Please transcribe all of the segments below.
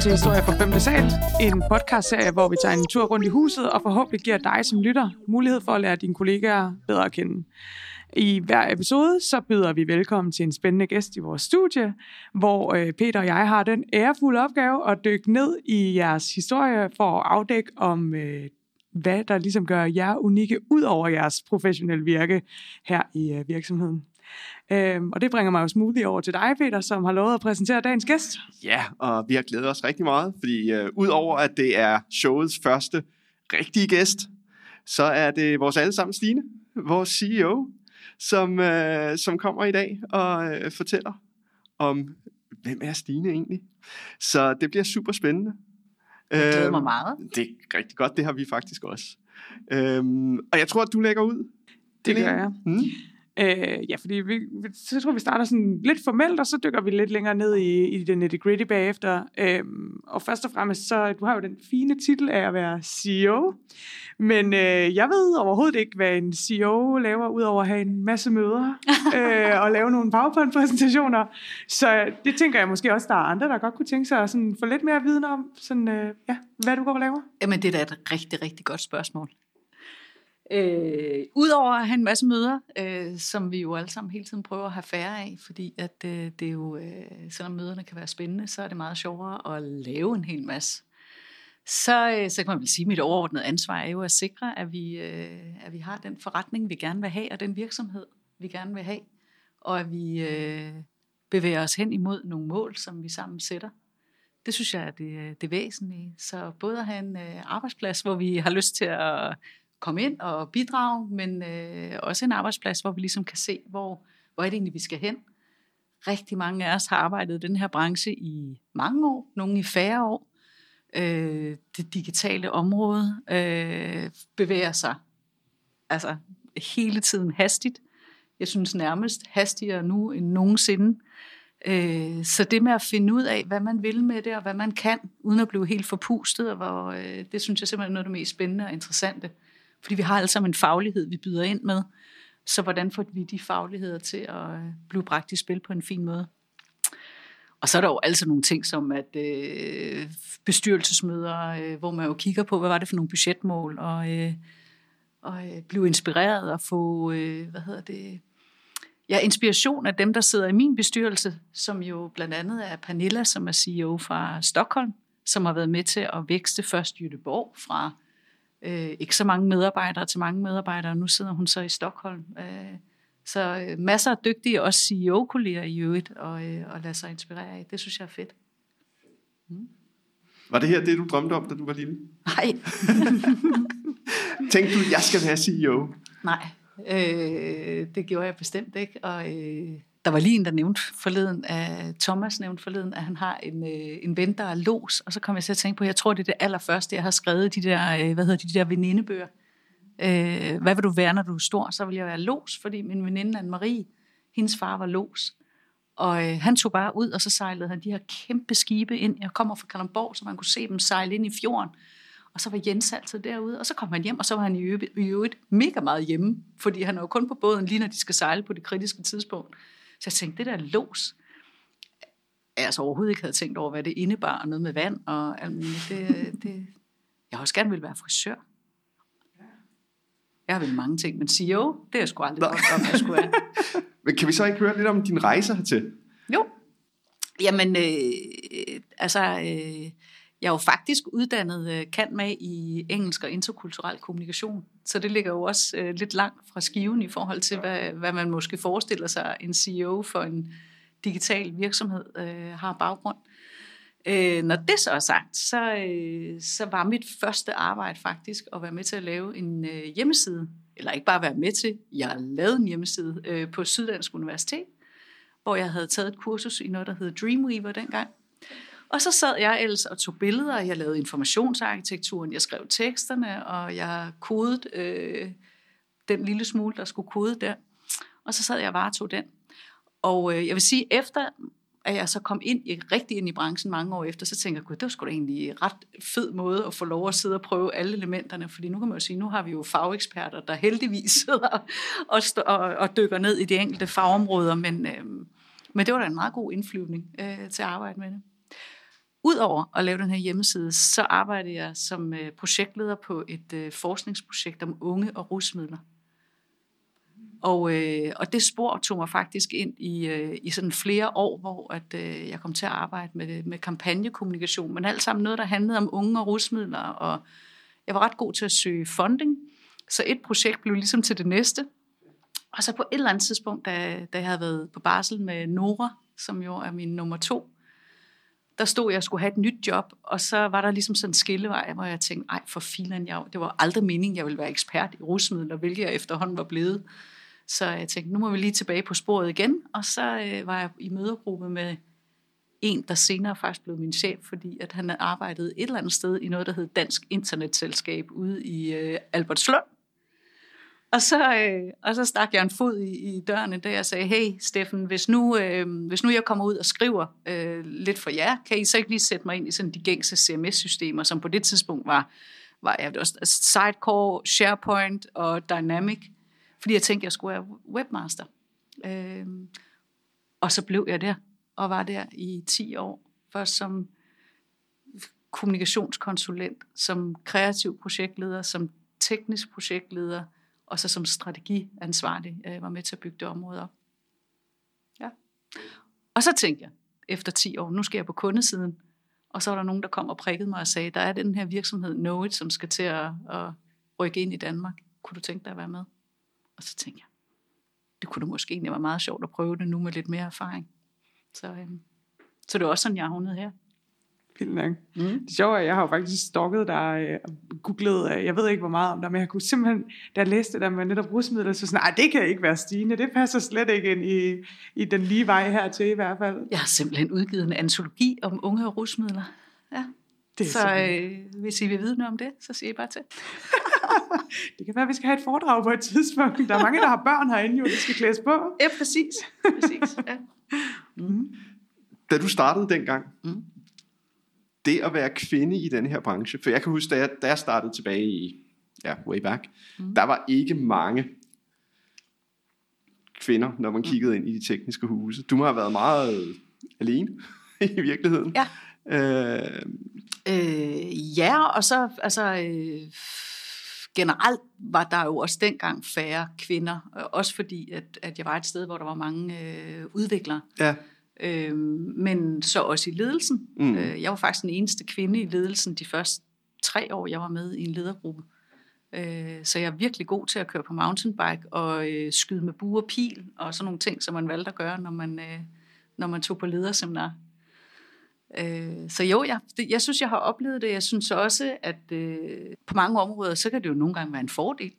Velkommen til Historie fra 5. sal, en podcastserie, hvor vi tager en tur rundt i huset og forhåbentlig giver dig som lytter mulighed for at lære dine kollegaer bedre at kende. I hver episode så byder vi velkommen til en spændende gæst i vores studie, hvor øh, Peter og jeg har den ærefulde opgave at dykke ned i jeres historie for at afdække om øh, hvad der ligesom gør jer unikke ud over jeres professionelle virke her i øh, virksomheden. Øhm, og det bringer mig jo smoothie over til dig, Peter, som har lovet at præsentere dagens gæst. Ja, og vi har glædet os rigtig meget, fordi øh, udover at det er showets første rigtige gæst, så er det vores allesammen Stine, vores CEO, som, øh, som kommer i dag og øh, fortæller om, hvem er Stine egentlig? Så det bliver super spændende. Jeg glæder mig meget. Det er rigtig godt, det har vi faktisk også. Øhm, og jeg tror, at du lægger ud. Det gør jeg. Hmm? Øh, ja, fordi vi, så tror vi starter sådan lidt formelt, og så dykker vi lidt længere ned i, i det nitty gritty bagefter. Øhm, og først og fremmest, så du har jo den fine titel af at være CEO, men øh, jeg ved overhovedet ikke, hvad en CEO laver, udover at have en masse møder øh, og lave nogle PowerPoint-præsentationer. Så det tænker jeg måske også, der er andre, der godt kunne tænke sig at sådan få lidt mere viden om, sådan, øh, ja, hvad du går og laver. Jamen, det er da et rigtig, rigtig godt spørgsmål. Øh, Udover at have en masse møder, øh, som vi jo alle sammen hele tiden prøver at have færre af, fordi at øh, det er jo, øh, selvom møderne kan være spændende, så er det meget sjovere at lave en hel masse. Så, øh, så kan man vel sige, at mit overordnede ansvar er jo at sikre, at vi, øh, at vi har den forretning, vi gerne vil have, og den virksomhed, vi gerne vil have, og at vi øh, bevæger os hen imod nogle mål, som vi sammen sætter. Det synes jeg er det, øh, det væsentlige. Så både at have en øh, arbejdsplads, hvor vi har lyst til at komme ind og bidrage, men øh, også en arbejdsplads, hvor vi ligesom kan se, hvor, hvor er det egentlig, vi skal hen. Rigtig mange af os har arbejdet i den her branche i mange år, nogle i færre år. Øh, det digitale område øh, bevæger sig altså hele tiden hastigt. Jeg synes nærmest hastigere nu end nogensinde. Øh, så det med at finde ud af, hvad man vil med det, og hvad man kan, uden at blive helt forpustet, og hvor, øh, det synes jeg simpelthen er noget af det mest spændende og interessante. Fordi vi har alle sammen en faglighed, vi byder ind med. Så hvordan får vi de fagligheder til at øh, blive bragt i spil på en fin måde? Og så er der jo altså nogle ting som at øh, bestyrelsesmøder, øh, hvor man jo kigger på, hvad var det for nogle budgetmål, og, øh, og øh, blive inspireret og få, øh, hvad hedder det, ja, inspiration af dem, der sidder i min bestyrelse, som jo blandt andet er Pernilla, som er CEO fra Stockholm, som har været med til at vækste først Jødeborg fra øh, ikke så mange medarbejdere til mange medarbejdere, og nu sidder hun så i Stockholm. Øh, så øh, masser af dygtige, også CEO-kolleger i øvrigt, og, øh, og lade sig inspirere af. Det synes jeg er fedt. Var det her det, du drømte om, da du var lille? Nej, Tænkte du, jeg skal være CEO? nej. Øh, det gjorde jeg bestemt ikke. Og øh, der var lige en, der nævnte forleden, at Thomas nævnte forleden, at han har en, øh, en ven, der er los. Og så kom jeg til at tænke på, jeg tror, det er det allerførste, jeg har skrevet de der, øh, hvad hedder de, de der venindebøger. Øh, hvad vil du være, når du er stor? Så vil jeg være los, fordi min veninde Anne-Marie, hendes far var los. Og øh, han tog bare ud, og så sejlede han de her kæmpe skibe ind. Jeg kommer fra Kalundborg, så man kunne se dem sejle ind i fjorden. Og så var Jens altid derude, og så kom han hjem, og så var han i i øvrigt mega meget hjemme, fordi han er jo kun på båden, lige når de skal sejle på det kritiske tidspunkt. Så jeg tænkte, det der los, jeg altså overhovedet ikke havde tænkt over, hvad det indebar, og noget med vand og alt muligt. Det, det, jeg har også gerne ville være frisør. Jeg har vel mange ting, men CEO, det er jeg sgu aldrig godt om, jeg skulle være. Men kan vi så ikke høre lidt om din rejse hertil? Jo. Jamen, øh, altså, øh, jeg er jo faktisk uddannet øh, kan med i engelsk og interkulturel kommunikation, så det ligger jo også øh, lidt langt fra skiven i forhold til, hvad, hvad man måske forestiller sig, en CEO for en digital virksomhed øh, har baggrund. Øh, når det så er sagt, så, øh, så var mit første arbejde faktisk at være med til at lave en øh, hjemmeside. Eller ikke bare være med til, jeg lavede en hjemmeside øh, på Syddansk Universitet, hvor jeg havde taget et kursus i noget, der hed Dreamweaver dengang. Og så sad jeg ellers og tog billeder, jeg lavede informationsarkitekturen, jeg skrev teksterne, og jeg kodede øh, den lille smule, der skulle kode der. Og så sad jeg bare og tog den. Og øh, jeg vil sige, efter at jeg så kom ind i, rigtig ind i branchen mange år efter, så tænker jeg, gud, det var sgu da egentlig ret fed måde at få lov at sidde og prøve alle elementerne, fordi nu kan man jo sige, nu har vi jo fageksperter, der heldigvis sidder og, stå, og, og dykker ned i de enkelte fagområder, men, øh, men det var da en meget god indflyvning øh, til at arbejde med det. Udover at lave den her hjemmeside, så arbejder jeg som øh, projektleder på et øh, forskningsprojekt om unge og rusmidler. Og, øh, og det spor tog mig faktisk ind i, øh, i sådan flere år, hvor at, øh, jeg kom til at arbejde med, øh, med kampagnekommunikation, men alt sammen noget, der handlede om unge og rusmidler, og jeg var ret god til at søge funding, så et projekt blev ligesom til det næste. Og så på et eller andet tidspunkt, da, da jeg havde været på barsel med Nora, som jo er min nummer to, der stod jeg, at jeg skulle have et nyt job, og så var der ligesom sådan en skillevej, hvor jeg tænkte, ej for filen, jeg, det var aldrig meningen, jeg ville være ekspert i rusmidler, hvilket jeg efterhånden var blevet. Så jeg tænkte, nu må vi lige tilbage på sporet igen, og så øh, var jeg i mødergruppe med en, der senere faktisk blev min chef, fordi at han arbejdede et eller andet sted i noget, der hed Dansk Internetselskab ude i øh, Albertslund. Og så, øh, og så stak jeg en fod i, i dørene der og sagde, hey Steffen, hvis nu, øh, hvis nu jeg kommer ud og skriver øh, lidt for jer, kan I så ikke lige sætte mig ind i sådan de gængse CMS-systemer, som på det tidspunkt var, var ja, det var Sidecore, SharePoint og Dynamic, fordi jeg tænkte, jeg skulle være webmaster. Øh, og så blev jeg der, og var der i 10 år, først som kommunikationskonsulent, som kreativ projektleder, som teknisk projektleder, og så som strategiansvarlig øh, var med til at bygge det område op. Ja. Og så tænkte jeg, efter 10 år, nu skal jeg på kundesiden, og så var der nogen, der kom og prikkede mig og sagde, der er den her virksomhed Knowit, som skal til at, at rykke ind i Danmark. Kunne du tænke dig at være med? Og så tænkte jeg, det kunne da måske egentlig være meget sjovt at prøve det nu med lidt mere erfaring. Så, øhm, så det var også sådan, jeg havnede her. Vildt nok. Mm. Det sjove er, at jeg har jo faktisk stalket dig og øh, googlet, øh, jeg ved ikke hvor meget om dig, men jeg kunne simpelthen, da jeg læste det der med netop rusmidler, så sådan, nej, det kan ikke være Stine, det passer slet ikke ind i, i den lige vej hertil i hvert fald. Jeg har simpelthen udgivet en antologi om unge og rusmidler. Ja. Det så øh, hvis I vil vide noget om det, så siger I bare til. det kan være, at vi skal have et foredrag på et tidspunkt. Der er mange, der har børn herinde, jo, de skal klædes på. Ja, præcis. præcis ja. Mm. Da du startede dengang, mm det at være kvinde i den her branche, for jeg kan huske, da jeg, da jeg startede tilbage i, ja, way back, mm. der var ikke mange kvinder, når man mm. kiggede ind i de tekniske huse. Du må have været meget alene i virkeligheden. Ja. Øh, øh, ja, og så altså, øh, generelt var der jo også dengang færre kvinder, også fordi, at, at jeg var et sted, hvor der var mange øh, udviklere. Ja. Øh, men så også i ledelsen. Mm. Øh, jeg var faktisk den eneste kvinde i ledelsen de første tre år, jeg var med i en ledergruppe. Øh, så jeg er virkelig god til at køre på mountainbike og øh, skyde med bue og pil, og sådan nogle ting, som man valgte at gøre, når man, øh, når man tog på lederseminar. Øh, så jo, jeg, det, jeg synes, jeg har oplevet det. Jeg synes også, at øh, på mange områder, så kan det jo nogle gange være en fordel.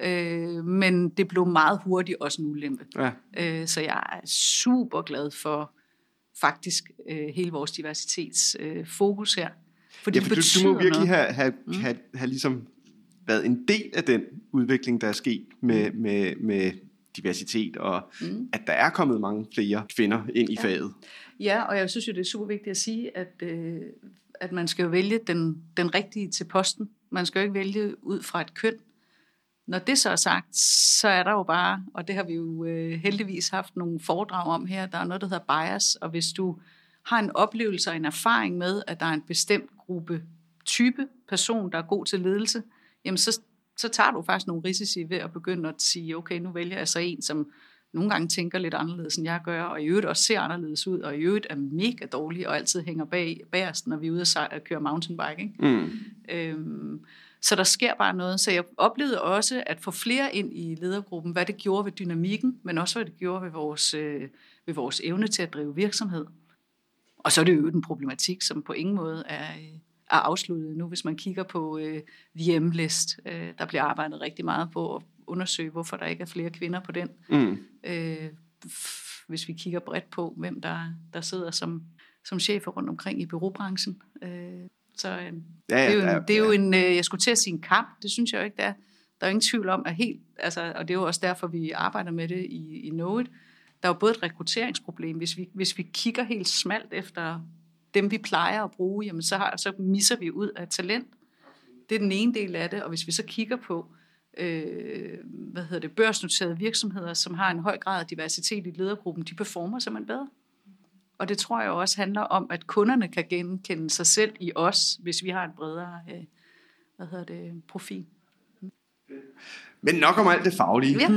Øh, men det blev meget hurtigt også en ulempe. Ja. Øh, så jeg er super glad for faktisk øh, hele vores diversitets øh, fokus her. Fordi ja, for det du, du må virkelig have, have, mm. have, have ligesom været en del af den udvikling, der er sket med, mm. med, med diversitet, og mm. at der er kommet mange flere kvinder ind i ja. faget. Ja, og jeg synes jo, det er super vigtigt at sige, at, øh, at man skal jo vælge den, den rigtige til posten. Man skal jo ikke vælge ud fra et køn. Når det så er sagt, så er der jo bare, og det har vi jo øh, heldigvis haft nogle foredrag om her, der er noget, der hedder bias, og hvis du har en oplevelse og en erfaring med, at der er en bestemt gruppe type person, der er god til ledelse, jamen så, så tager du faktisk nogle risici ved at begynde at sige, okay, nu vælger jeg så en, som nogle gange tænker lidt anderledes, end jeg gør, og i øvrigt også ser anderledes ud, og i øvrigt er mega dårlig, og altid hænger bag, bagerst, når vi er ude at køre mountainbike. Ikke? Mm. Øhm, så der sker bare noget. Så jeg oplevede også at få flere ind i ledergruppen, hvad det gjorde ved dynamikken, men også hvad det gjorde ved vores, øh, ved vores evne til at drive virksomhed. Og så er det jo en problematik, som på ingen måde er, øh, er afsluttet nu. Hvis man kigger på øh, The M-list, øh, der bliver arbejdet rigtig meget på at undersøge, hvorfor der ikke er flere kvinder på den. Mm. Øh, hvis vi kigger bredt på, hvem der, der sidder som, som chefer rundt omkring i byråbranchen. Øh, så øh, ja, ja, det er jo, en, det er jo en, øh, jeg skulle til at sige en kamp, det synes jeg jo ikke, der er. Der er ingen tvivl om, at helt, altså, og det er jo også derfor, vi arbejder med det i, i Noget. Der er jo både et rekrutteringsproblem, hvis vi, hvis vi kigger helt smalt efter dem, vi plejer at bruge, jamen så, har, så misser vi ud af talent. Det er den ene del af det, og hvis vi så kigger på, øh, hvad hedder det, børsnoterede virksomheder, som har en høj grad af diversitet i ledergruppen, de performer simpelthen bedre. Og det tror jeg også handler om, at kunderne kan genkende sig selv i os, hvis vi har en bredere øh, hvad hedder det, profil. Men nok om alt det faglige. Ja.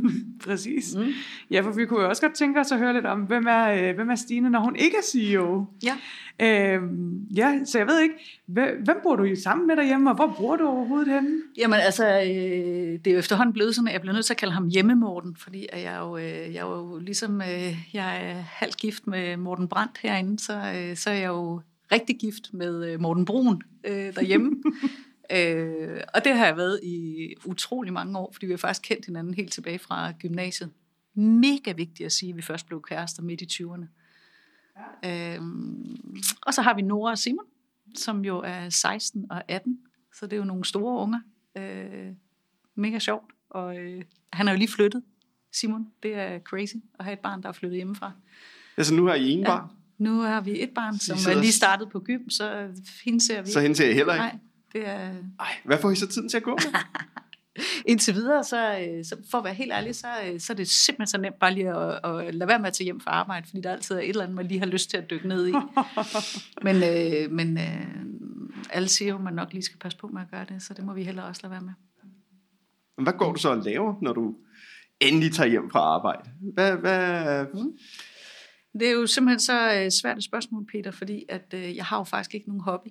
Præcis. Mm. Ja, for vi kunne jo også godt tænke os at høre lidt om, hvem er, øh, hvem er Stine, når hun ikke er CEO? Ja. Øhm, ja, så jeg ved ikke, hvem, bor du i sammen med derhjemme, og hvor bor du overhovedet henne? Jamen altså, øh, det er jo efterhånden blevet sådan, at jeg bliver nødt til at kalde ham hjemmemorten, fordi at jeg, jo, øh, jeg er jo ligesom, øh, jeg er halvt gift med Morten Brandt herinde, så, øh, så er jeg jo rigtig gift med øh, Morten Brun øh, derhjemme. øh, og det har jeg været i utrolig mange år, fordi vi har faktisk kendt hinanden helt tilbage fra gymnasiet. Mega vigtigt at sige, at vi først blev kærester midt i 20'erne. Øhm, og så har vi Nora og Simon, som jo er 16 og 18, så det er jo nogle store unger. Øh, mega sjovt, og øh, han er jo lige flyttet, Simon. Det er crazy at have et barn, der er flyttet hjemmefra. Altså nu har I en Ja. barn, Nu har vi et barn, som er lige startet på gym, så hende ser vi så hende ser jeg heller ikke. Nej, det er... Ej, hvad får I så tiden til at gå med? Indtil videre, så, øh, så for at være helt ærlig, så, øh, så er det simpelthen så nemt bare lige at, at lade være med at tage hjem fra arbejde, fordi der altid er et eller andet, man lige har lyst til at dykke ned i. Men, øh, men øh, alle siger jo, at man nok lige skal passe på med at gøre det, så det må vi heller også lade være med. Men Hvad går du så og laver, når du endelig tager hjem fra arbejde? Hvad, hvad, Det er jo simpelthen så øh, svært et spørgsmål, Peter, fordi at, øh, jeg har jo faktisk ikke nogen hobby.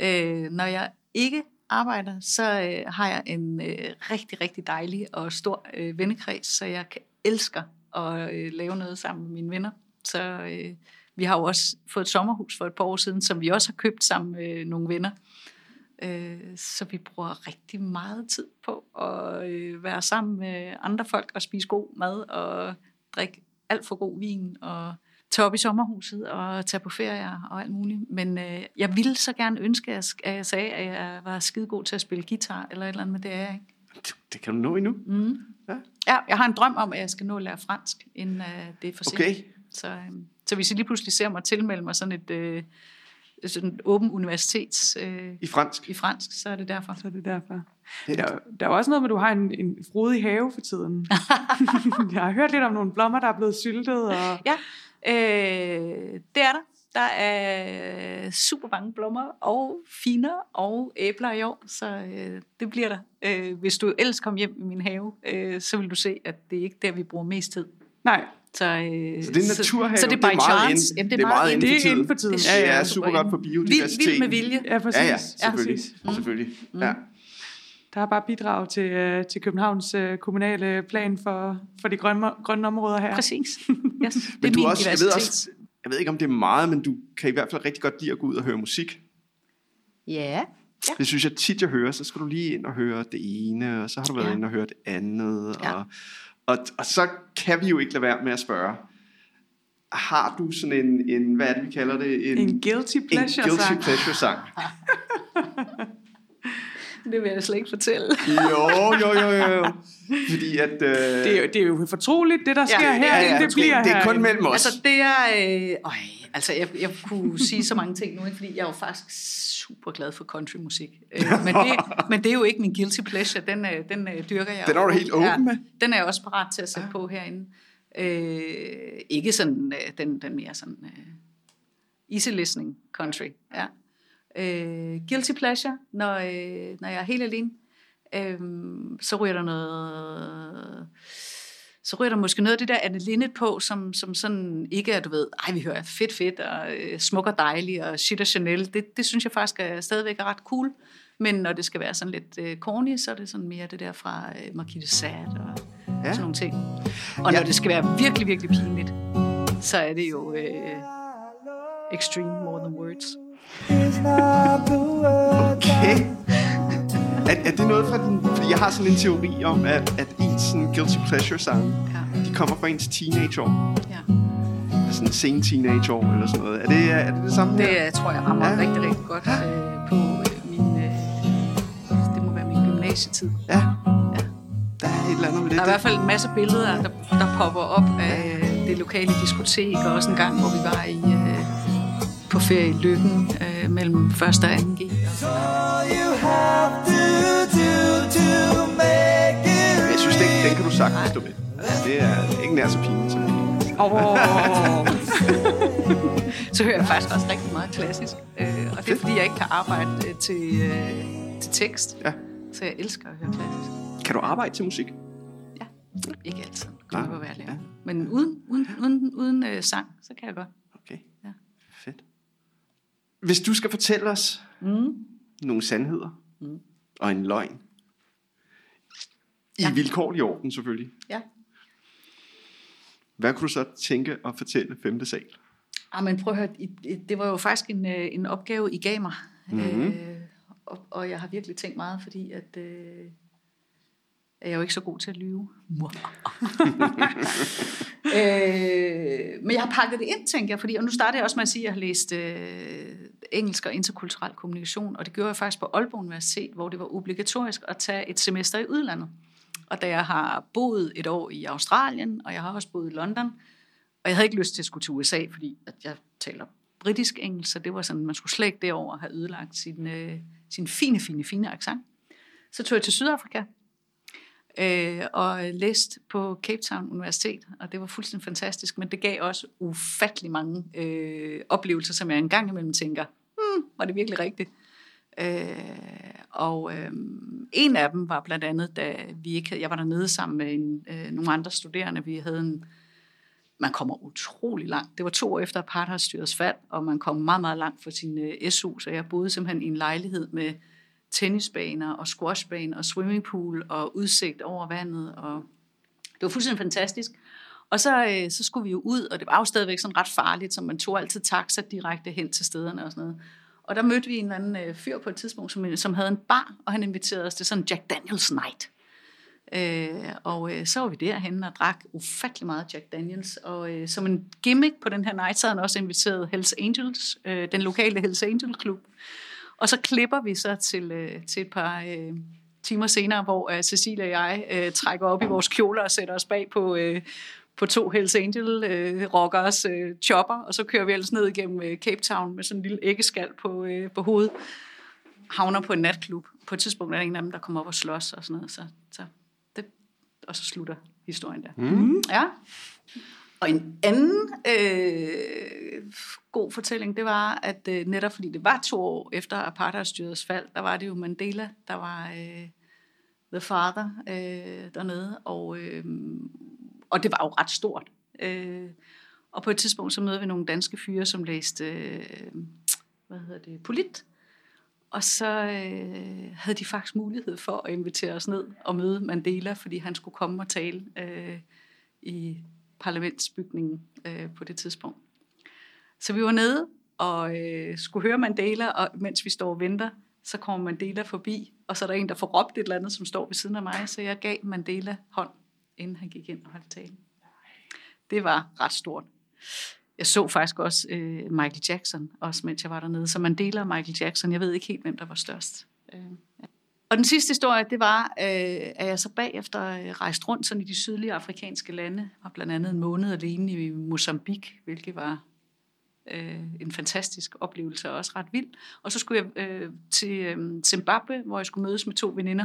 Øh, når jeg ikke arbejder, så øh, har jeg en øh, rigtig, rigtig dejlig og stor øh, vennekreds, så jeg kan, elsker at øh, lave noget sammen med mine venner. Så øh, vi har jo også fået et sommerhus for et par år siden, som vi også har købt sammen med øh, nogle venner. Øh, så vi bruger rigtig meget tid på at øh, være sammen med andre folk og spise god mad og drikke alt for god vin og tage op i sommerhuset og tage på ferier og alt muligt. Men øh, jeg ville så gerne ønske, at jeg, at jeg sagde, at jeg var skide god til at spille guitar eller et eller andet, men det er jeg ikke. det, det kan du nå endnu. Mm. Ja. Ja, jeg har en drøm om, at jeg skal nå at lære fransk, inden uh, det er for sent. Okay. Så, øh, så hvis I lige pludselig ser mig tilmelde mig sådan et øh, sådan et åben universitets øh, I fransk. i fransk, så er det derfor. Så er det derfor. Det- Der, der er også noget med, at du har en, en frodig have for tiden. jeg har hørt lidt om nogle blommer, der er blevet syltet. Og... Ja, øh, det er der. Der er super mange blommer og finer og æbler i år, så øh, det bliver der. Øh, hvis du ellers kommer hjem i min have, øh, så vil du se, at det er ikke der, vi bruger mest tid. Nej, Så, øh, Så det er naturhave. Så, så det er by det er meget chance. ind- Jamen, det er meget det for er tiden. inden for tiden. Det Ja, Det ja, er super super godt for Vild, biodiversiteten. vild med vilje. ja, præcis. Ja, ja, selvfølgelig. præcis. selvfølgelig. Ja. Der er bare bidrag til, øh, til Københavns øh, kommunale plan for, for de grønne, grønne områder her. Præcis. Yes, det Men er du min også, jeg ved, også, jeg ved ikke, om det er meget, men du kan i hvert fald rigtig godt lide at gå ud og høre musik. Ja. Det synes jeg tit, jeg hører. Så skal du lige ind og høre det ene, og så har du været Ja. ja. inde og høre det andet. Ja. Og, og, og så kan vi jo ikke lade være med at spørge, har du sådan en, en hvad er det, vi kalder det? En guilty en pleasure guilty sang. Det vil jeg slet ikke fortælle. Jo, jo, jo, jo. Fordi at... Øh, Det er, jo, det er jo fortroligt, det der sker Ja, her, ja, ja, det, bliver det er kun herinde. mellem os. Altså, det er... Øh, øj, altså, jeg, jeg kunne sige så mange ting nu, ikke? fordi jeg er jo faktisk super glad for countrymusik. Øh, men, det, men det er jo ikke min guilty pleasure. Den, øh, den øh, dyrker jeg. Den er du helt åben med? Den er jeg også parat til at sætte på herinde. Øh, ikke sådan øh, den, den mere sådan øh, easy listening country. Ja. Øh, guilty pleasure, når, øh, når jeg er helt alene, øh, så ryger der noget så ryger der måske noget af det der Linnet på, som, som sådan ikke er, du ved, ej, vi hører fedt, fedt, og øh, smuk og dejlig, og shit og Chanel. Det, det synes jeg faktisk er stadigvæk er ret cool. Men når det skal være sådan lidt øh, corny, så er det sådan mere det der fra øh, Marquis de Sade og. Ja. sådan nogle ting. Og Ja. når det skal være virkelig, virkelig pinligt, så er det jo øh, extreme more than words. Okay. Er, er det noget fra din... Fordi jeg har sådan en teori om, at, at ens sådan guilty pleasure sang, Ja, de kommer fra ens teenageår. ja. Sådan sen teenageår eller sådan noget. Er det er det, det samme Det her? øh, tror jeg rammer Ja. ja. rigtig, rigtig godt øh, på øh, min, øh, det må være min gymnasietid. Ja. Der er et eller andet med det. Der er i hvert fald en masse billeder, der, der popper op af det lokale diskotek, og også en gang, hvor vi var i, øh, på ferie i Lykken øh, mellem 1. og 2. G. Jeg synes, den, den kan du sagtens stå med. Altså, det er ikke nær så pinligt som Så hører jeg faktisk også rigtig meget klassisk. Øh, og det er fordi, jeg ikke kan arbejde øh, til, øh, til tekst. Ja. Så jeg elsker at høre klassisk. Kan du arbejde til musik? Ja, ikke altid. Det Nej. kan godt være Ja. ja. Men uden, uden, uden, uden øh, sang, så kan jeg godt. Hvis du skal fortælle os Mm. nogle sandheder Mm. og en løgn, i Ja. vilkårlig orden selvfølgelig, Ja. hvad kunne du så tænke at fortælle femte sal? Ah, men prøv at høre, det var jo faktisk en, øh, en opgave, I gav mig. Mhm. Øh, og, og jeg har virkelig tænkt meget, fordi at, øh, at jeg er jo ikke så god til at lyve. øh, men jeg har pakket det ind, tænker jeg, fordi, og nu starter jeg også med at sige, at jeg har læst øh, engelsk og interkulturel kommunikation, og det gjorde jeg faktisk på Aalborg Universitet, hvor det var obligatorisk at tage et semester i udlandet. Og da jeg har boet et år i Australien, og jeg har også boet i London, og jeg havde ikke lyst til at skulle til USA, fordi at jeg taler britisk engelsk, så det var sådan, man skulle slet ikke derover og have ødelagt sin, øh, sin fine, fine, fine accent. Så tog jeg til Sydafrika øh, og læste på Cape Town Universitet, og det var fuldstændig fantastisk, men det gav også ufattelig mange øh, oplevelser, som jeg engang imellem tænker, hmm, var det virkelig rigtigt? Øh, og øh, en af dem var blandt andet, da vi ikke havde, jeg var dernede sammen med en, øh, nogle andre studerende, vi havde en, man kommer utrolig langt. Det var to år efter apartheidstyrets fald, og man kom meget, meget langt for sin øh, SU, så jeg boede simpelthen i en lejlighed med tennisbaner og squashbaner og swimmingpool og udsigt over vandet, og det var fuldstændig fantastisk. Og så, øh, så skulle vi jo ud, og det var jo stadigvæk sådan ret farligt, så man tog altid taxa direkte hen til stederne og sådan noget. Og der mødte vi en eller anden øh, fyr på et tidspunkt, som, som havde en bar, og han inviterede os til sådan Jack Daniels night. Øh, og øh, så var vi derhen og drak ufattelig meget Jack Daniels. Og øh, som en gimmick på den her night, så havde han også inviteret Hells Angels, øh, den lokale Hells Angels klub. Og så klipper vi så til, øh, til et par øh, timer senere, hvor øh, Cecilia og jeg øh, trækker op i vores kjoler og sætter os bag på, øh, på to Hells Angel øh, rockers øh, chopper, og så kører vi ellers ned igennem øh, Cape Town med sådan en lille æggeskal på, øh, på hovedet. Havner på en natklub. På et tidspunkt er der en af dem, der kommer op og slås og sådan noget. Så, så det, og så slutter historien der. Mm. Ja. Og en anden øh, god fortælling, det var, at øh, netop fordi det var to år efter apartheidstyrets fald, der var det jo Mandela, der var øh, the father øh, dernede, og, øh, og det var jo ret stort. Øh, og på et tidspunkt så mødte vi nogle danske fyre, som læste, øh, hvad hedder det, polit. Og så øh, havde de faktisk mulighed for at invitere os ned og møde Mandela, fordi han skulle komme og tale øh, i parlamentsbygningen øh, på det tidspunkt. Så vi var nede og øh, skulle høre Mandela, og mens vi står og venter, så kommer Mandela forbi, og så er der en, der får råbt et eller andet, som står ved siden af mig, så jeg gav Mandela hånd, inden han gik ind og holdt talen. Det var ret stort. Jeg så faktisk også øh, Michael Jackson, også mens jeg var dernede. Så Mandela og Michael Jackson, jeg ved ikke helt, hvem der var størst. Øh, ja. Og den sidste historie, det var, øh, at jeg så bagefter øh, rejste rundt sådan i de sydlige afrikanske lande, og blandt andet en måned alene i Mozambique, hvilket var øh, en fantastisk oplevelse og også ret vild. Og så skulle jeg øh, til øh, Zimbabwe, hvor jeg skulle mødes med to veninder.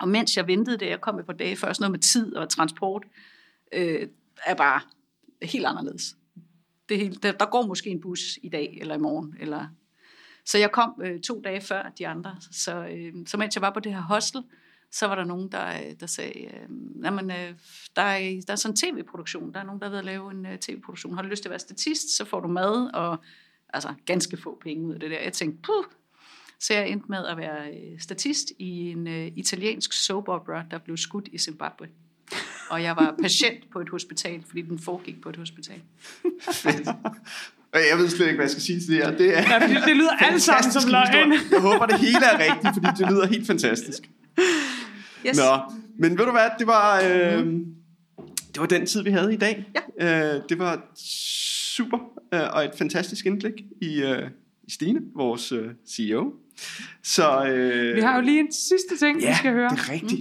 Og mens jeg ventede der, jeg kom et par dage før, sådan noget med tid og transport, øh, er bare helt anderledes. Det hele, der, der går måske en bus i dag eller i morgen. Eller... Så jeg kom øh, to dage før de andre. Så, øh, så mens jeg var på det her hostel, så var der nogen, der, øh, der sagde, øh, jamen, øh, der, er, der er sådan en tv-produktion. Der er nogen, der er ved at lave en øh, tv-produktion. Har du lyst til at være statist, så får du mad og altså, ganske få penge ud af det der. Jeg tænkte, puh. Så jeg endte med at være øh, statist i en øh, italiensk soap opera, der blev skudt i Zimbabwe. Og jeg var patient på et hospital, fordi den foregik på et hospital. Og Jeg ved slet ikke, hvad jeg skal sige til det her. Det er Ja, det, det lyder alt sammen som løgn. Jeg håber, det hele er rigtigt, fordi det lyder helt fantastisk. Yes. Nå, men ved du hvad, det var, øh, det var den tid, vi havde i dag. Ja. Øh, det var super, øh, og et fantastisk indblik i, øh, i Stine, vores øh, CEO. Så, øh, Vi har jo lige en sidste ting, ja, vi skal høre. det er rigtigt.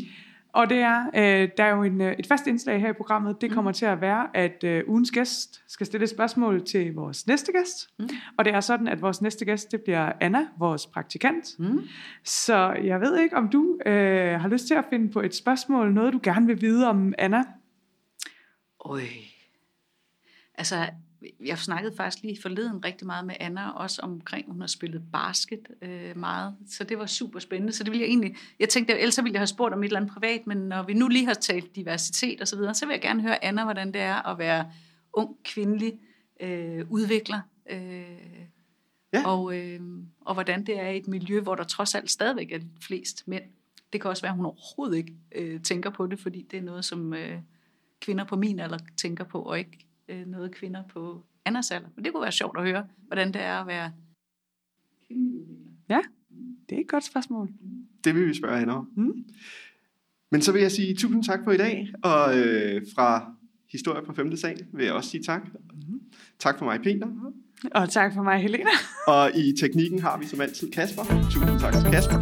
Og det er, øh, der er jo en, øh, et fast indslag her i programmet. Mm. Det kommer til at være, at øh, ugens gæst skal stille spørgsmål til vores næste gæst. Mm. Og det er sådan, at vores næste gæst, det bliver Anna, vores praktikant. Mm. Så jeg ved ikke, om du øh, har lyst til at finde på et spørgsmål, noget du gerne vil vide om Anna. Øj. Altså, jeg snakkede faktisk lige forleden rigtig meget med Anna, også omkring, hun har spillet basket øh, meget, så det var super spændende. Så det ville jeg egentlig, jeg tænkte, ellers ville jeg have spurgt om et eller andet privat, men når vi nu lige har talt diversitet og så videre, så vil jeg gerne høre Anna, hvordan det er at være ung kvindelig øh, udvikler, øh, ja. og, øh, og hvordan det er i et miljø, hvor der trods alt stadigvæk er flest mænd. Det kan også være, at hun overhovedet ikke øh, tænker på det, fordi det er noget, som øh, kvinder på min alder tænker på, og ikke øh, noget kvinder på Annas alder. Men det kunne være sjovt at høre, hvordan det er at være Ja, det er et godt spørgsmål. Det vil vi spørge hende om. Mm. Men så vil jeg sige tusind tak for i dag, og øh, fra Historie på 5. sal vil jeg også sige tak. Mm. Tak for mig, Peter. Og tak for mig, Helena. og i teknikken har vi som altid Kasper. Tusind tak til Kasper.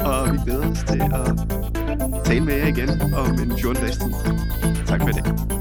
Og vi glæder os til at tale med jer igen om en 14 dages tid. Tak for det.